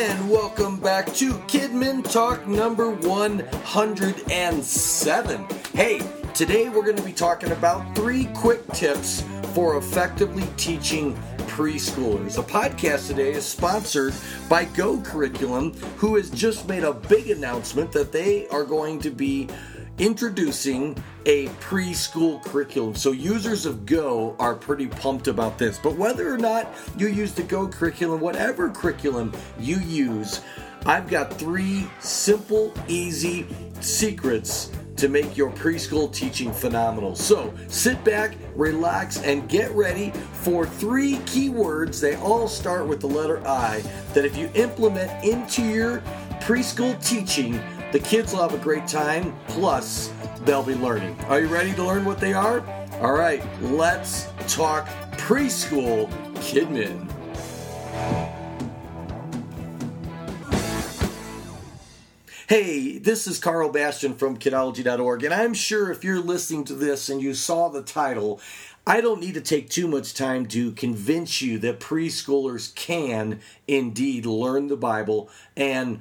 And welcome back to Kidmin Talk number 107. Hey, today we're going to be talking about three quick tips for effectively teaching preschoolers. The podcast today is sponsored by Go Curriculum, who has just made a big announcement that they are going to be introducing a preschool curriculum. So users of Go are pretty pumped about this. But whether or not you use the Go curriculum, whatever curriculum you use, I've got three simple, easy secrets to make your preschool teaching phenomenal. So sit back, relax, and get ready for three keywords. They all start with the letter I that if you implement into your preschool teaching, the kids will have a great time, plus, they'll be learning. Are you ready to learn what they are? All right, let's talk preschool Kidmin. Hey, this is Karl Bastian from kidology.org, and I'm sure if you're listening to this and you saw the title, I don't need to take too much time to convince you that preschoolers can indeed learn the Bible and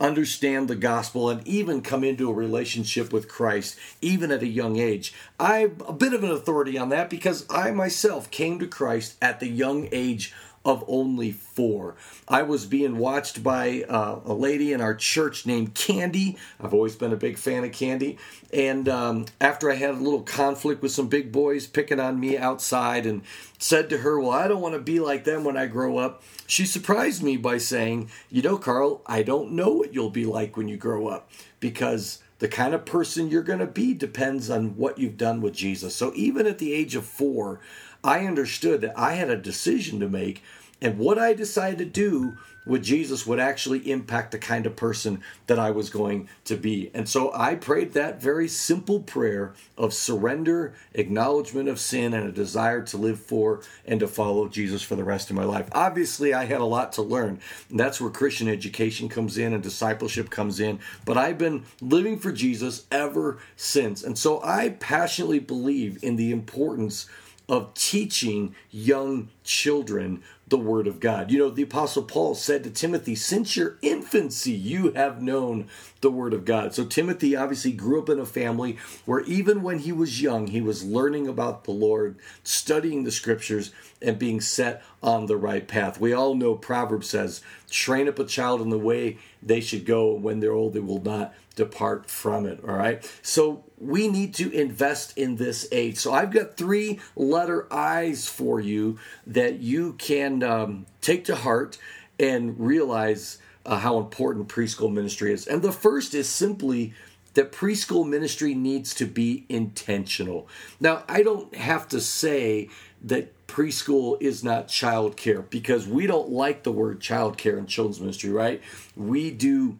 understand the gospel and even come into a relationship with Christ, even at a young age. I'm a bit of an authority on that because I myself came to Christ at the young age of only four. I was being watched by uh, a lady in our church named Candy. I've always been a big fan of Candy. And um, after I had a little conflict with some big boys picking on me outside and said to her, Well, I don't want to be like them when I grow up, she surprised me by saying, You know, Karl, I don't know what you'll be like when you grow up because the kind of person you're going to be depends on what you've done with Jesus. So even at the age of four, I understood that I had a decision to make, and what I decided to do with Jesus would actually impact the kind of person that I was going to be. And so I prayed that very simple prayer of surrender, acknowledgement of sin, and a desire to live for and to follow Jesus for the rest of my life. Obviously, I had a lot to learn. And that's where Christian education comes in and discipleship comes in. But I've been living for Jesus ever since. And so I passionately believe in the importance of teaching young children the Word of God. You know, the Apostle Paul said to Timothy, Since your infancy, you have known the Word of God. So Timothy obviously grew up in a family where even when he was young, he was learning about the Lord, studying the Scriptures, and being set on the right path. We all know Proverbs says, Train up a child in the way they should go. When they're old, they will not depart from it. All right. So we need to invest in this age. So I've got three letter I's for you that you can um, take to heart and realize uh, how important preschool ministry is. And the first is simply that preschool ministry needs to be intentional. Now, I don't have to say that preschool is not childcare because we don't like the word childcare in children's ministry, right? We do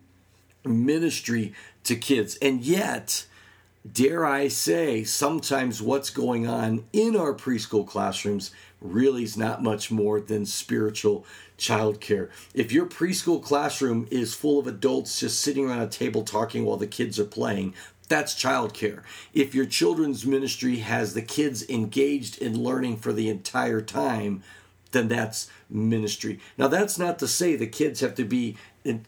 ministry to kids. And yet, dare I say, sometimes what's going on in our preschool classrooms really is not much more than spiritual childcare. If your preschool classroom is full of adults just sitting around a table talking while the kids are playing, that's childcare. If your children's ministry has the kids engaged in learning for the entire time, then that's ministry. Now, that's not to say the kids have to be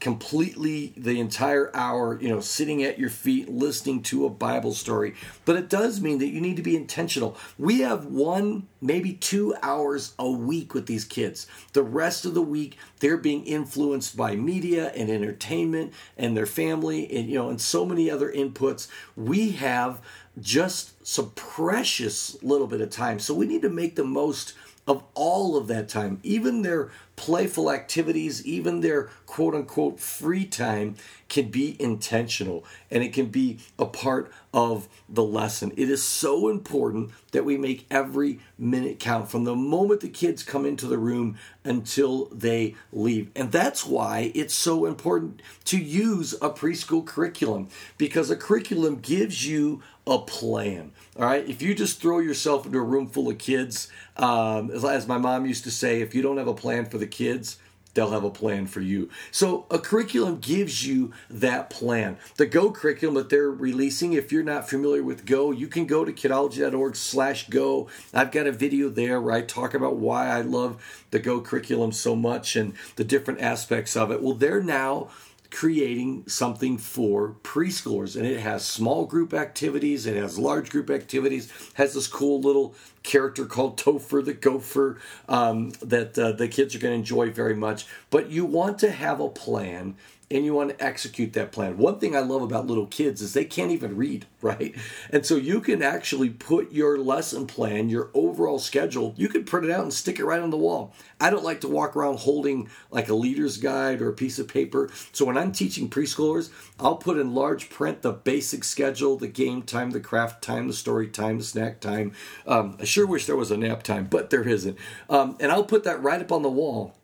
completely the entire hour, you know, sitting at your feet listening to a Bible story, but it does mean that you need to be intentional. We have one, maybe two hours a week with these kids. The rest of the week, they're being influenced by media and entertainment and their family and, you know, and so many other inputs. We have just some precious little bit of time. So we need to make the most of all of that time, even their playful activities, even their quote unquote free time can be intentional and it can be a part of the lesson. It is so important that we make every minute count from the moment the kids come into the room until they leave. And that's why it's so important to use a preschool curriculum because a curriculum gives you a plan. All right. If you just throw yourself into a room full of kids, um, as, as my mom used to say, if you don't have a plan for the kids, they'll have a plan for you. So a curriculum gives you that plan. The Go curriculum that they're releasing, if you're not familiar with Go, you can go to kidology.org slash go. I've got a video there where I talk about why I love the Go curriculum so much and the different aspects of it. Well, they're now creating something for preschoolers. And it has small group activities it has large group activities has this cool little character called topher the gopher um, that uh, the kids are going to enjoy very much but you want to have a plan and you want to execute that plan. One thing I love about little kids is they can't even read, right? And so you can actually put your lesson plan, your overall schedule, you can print it out and stick it right on the wall. I don't like to walk around holding like a leader's guide or a piece of paper. So when I'm teaching preschoolers, I'll put in large print the basic schedule, the game time, the craft time, the story time, the snack time. Um, sure wish there was a nap time, but there isn't. Um, and I'll put that right up on the wall.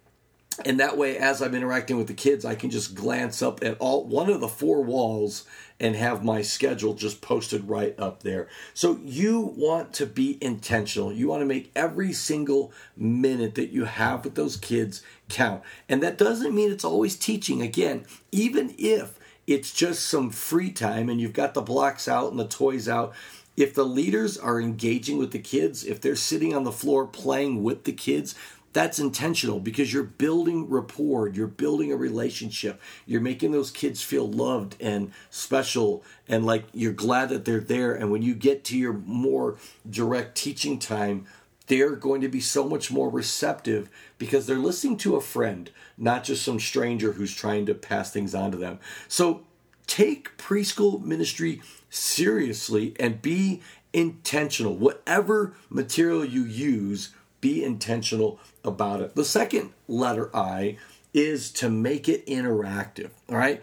And that way as i'm interacting with the kids i can just glance up at all one of the four walls and have my schedule just posted right up there. So you want to be intentional. You want to make every single minute that you have with those kids count. And that doesn't mean it's always teaching. Again even if it's just some free time and you've got the blocks out and the toys out if the leaders are engaging with the kids, if they're sitting on the floor playing with the kids, that's intentional because you're building rapport, you're building a relationship, you're making those kids feel loved and special and like you're glad that they're there. And when you get to your more direct teaching time, they're going to be so much more receptive because they're listening to a friend, not just some stranger who's trying to pass things on to them. So take preschool ministry seriously and be intentional. Whatever material you use, be intentional about it. The second letter I is to make it interactive. All right.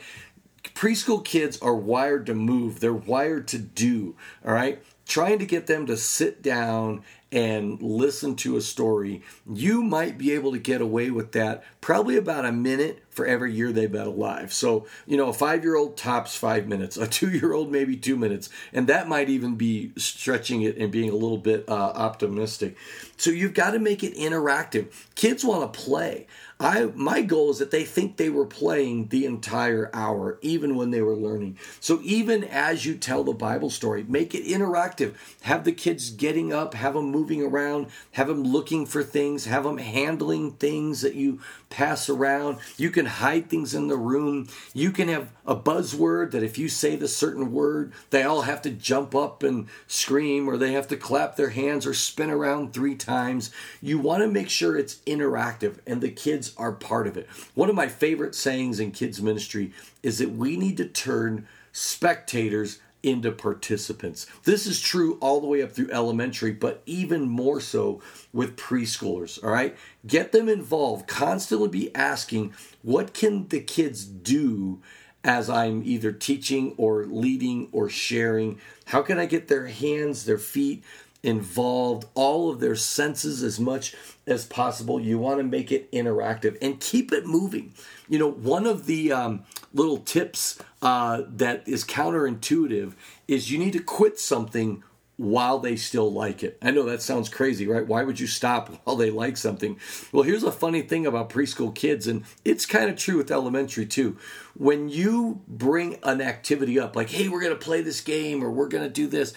Preschool kids are wired to move, they're wired to do. All right. Trying to get them to sit down and listen to a story, you might be able to get away with that probably about a minute for every year they've been alive. So, you know, a five year old tops five minutes, a two year old maybe two minutes, and that might even be stretching it and being a little bit uh, optimistic. So, you've got to make it interactive. Kids want to play. I my goal is that they think they were playing the entire hour, even when they were learning. So even as you tell the Bible story, make it interactive. Have the kids getting up, have them moving around, have them looking for things, have them handling things that you pass around. You can hide things in the room. You can have a buzzword that if you say the certain word, they all have to jump up and scream, or they have to clap their hands or spin around three times. You want to make sure it's interactive and the kids are part of it. One of my favorite sayings in kids' ministry is that we need to turn spectators into participants. This is true all the way up through elementary, but even more so with preschoolers, all right? Get them involved, constantly be asking, what can the kids do as I'm either teaching or leading or sharing? How can I get their hands, their feet, involved, all of their senses as much as possible. You want to make it interactive and keep it moving. You know, one of the um, little tips uh, that is counterintuitive is you need to quit something while they still like it. I know that sounds crazy, right? Why would you stop while they like something? Well, here's a funny thing about preschool kids, and it's kind of true with elementary too. When you bring an activity up, like, hey, we're going to play this game or we're going to do this,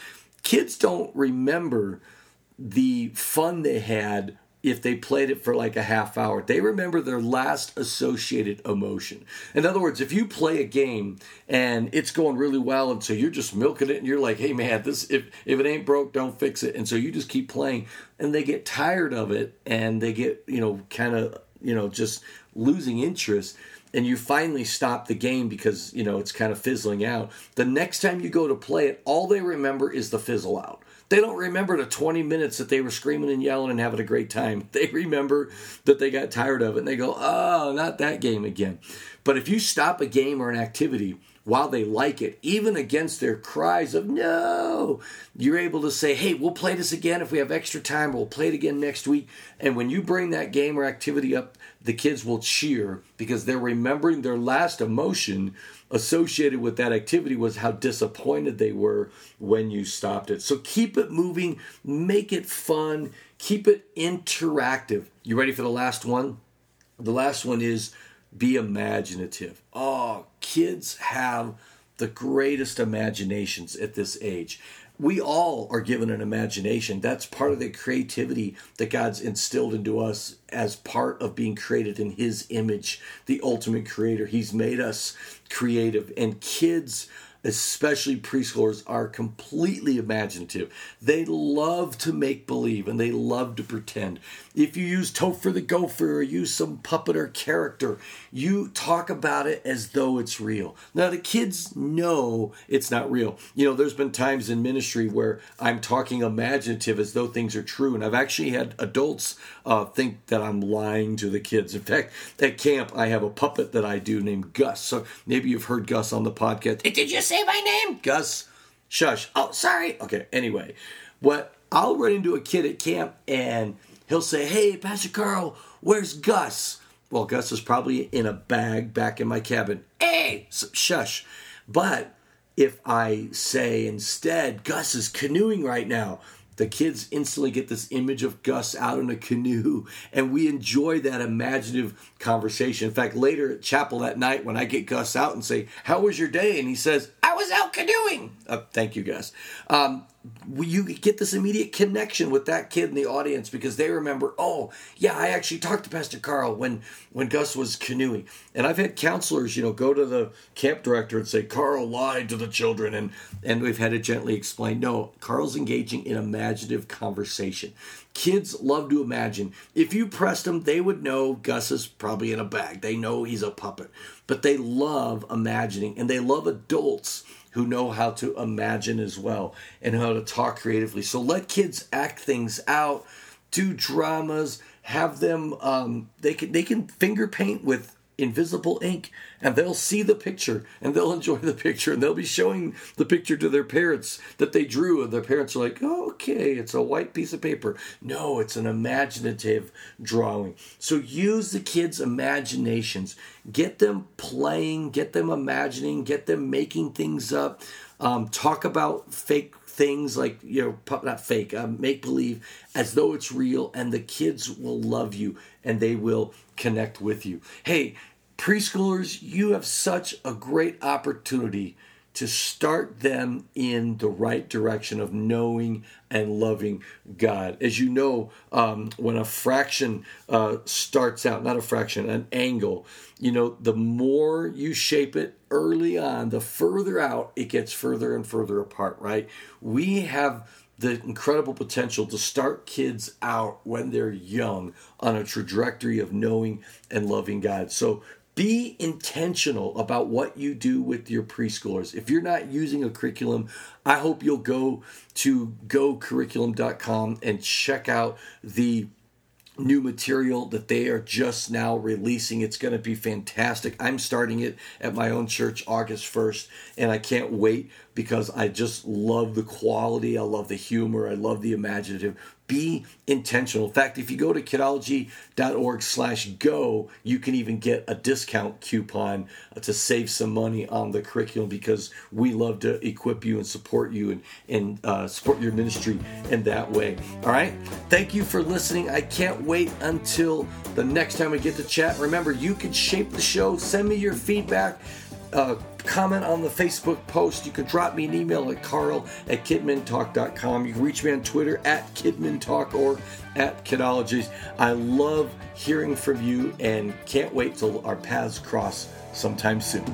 kids don't remember the fun they had if they played it for like a half hour. They remember their last associated emotion. In other words, if you play a game and it's going really well, and so you're just milking it, and you're like, "Hey man, this if if it ain't broke, don't fix it," and so you just keep playing, and they get tired of it, and they get you know kind of you know just losing interest and you finally stop the game because you know it's kind of fizzling out the next time you go to play it all they remember is the fizzle out. They don't remember the 20 minutes that they were screaming and yelling and having a great time. They remember that they got tired of it and they go oh not that game again. But if you stop a game or an activity while they like it, even against their cries of no, you're able to say, hey, we'll play this again. If we have extra time, we'll play it again next week. And when you bring that game or activity up, the kids will cheer because they're remembering their last emotion associated with that activity was how disappointed they were when you stopped it. So keep it moving, make it fun, keep it interactive. You ready for the last one? The last one is be imaginative. Oh, kids have the greatest imaginations at this age. We all are given an imagination. That's part of the creativity that God's instilled into us as part of being created in His image, the ultimate creator. He's made us creative. And kids especially preschoolers, are completely imaginative. They love to make believe and they love to pretend. If you use Topher the Gopher or use some puppet or character, you talk about it as though it's real. Now, the kids know it's not real. You know, there's been times in ministry where I'm talking imaginative as though things are true, and I've actually had adults uh, think that I'm lying to the kids. In fact, at camp, I have a puppet that I do named Gus. So maybe you've heard Gus on the podcast. Hey, did you say my name? Gus. Shush. Oh, sorry. Okay, anyway, what I'll run into a kid at camp and he'll say, Hey, Pastor Karl, where's Gus? Well, Gus is probably in a bag back in my cabin. Hey, shush. But if I say instead, Gus is canoeing right now, the kids instantly get this image of Gus out in a canoe, and we enjoy that imaginative conversation. In fact, later at chapel that night, when I get Gus out and say, How was your day? And he says, I was out canoeing. Uh, thank you, Gus. Um, you get this immediate connection with that kid in the audience because they remember, oh yeah, I actually talked to Pastor Karl when when Gus was canoeing, and I've had counselors, you know, go to the camp director and say Karl lied to the children, and and we've had to gently explain, no, Karl's engaging in imaginative conversation. Kids love to imagine. If you pressed them, they would know Gus is probably in a bag. They know he's a puppet, but they love imagining, and they love adults who know how to imagine as well and how to talk creatively. So let kids act things out, do dramas, have them. Um, they can they can finger paint with invisible ink and they'll see the picture and they'll enjoy the picture and they'll be showing the picture to their parents that they drew and their parents are like oh, okay it's a white piece of paper. No it's an imaginative drawing. So use the kids imaginations. Get them playing get them imagining get them making things up. Um, talk about fake things like you know not fake uh, make believe as though it's real and the kids will love you and they will connect with you. Hey preschoolers you have such a great opportunity to start them in the right direction of knowing and loving God. As you know, um, when a fraction uh, starts out, not a fraction, an angle, you know, the more you shape it early on, the further out it gets further and further apart, right? We have the incredible potential to start kids out when they're young on a trajectory of knowing and loving God. So be intentional about what you do with your preschoolers. If you're not using a curriculum, I hope you'll go to gocurriculum.com and check out the new material that they are just now releasing. It's going to be fantastic. I'm starting it at my own church August 1st, and I can't wait because I just love the quality. I love the humor. I love the imaginative be intentional. In fact, if you go to kidology.org slash go, you can even get a discount coupon to save some money on the curriculum because we love to equip you and support you and, and uh, support your ministry in that way. All right. Thank you for listening. I can't wait until the next time we get to chat. Remember, you can shape the show. Send me your feedback uh, comment on the Facebook post. You can drop me an email at carl at kidmintalk.com. You can reach me on Twitter at kidmintalk or at kidologist. I love hearing from you and can't wait till our paths cross sometime soon.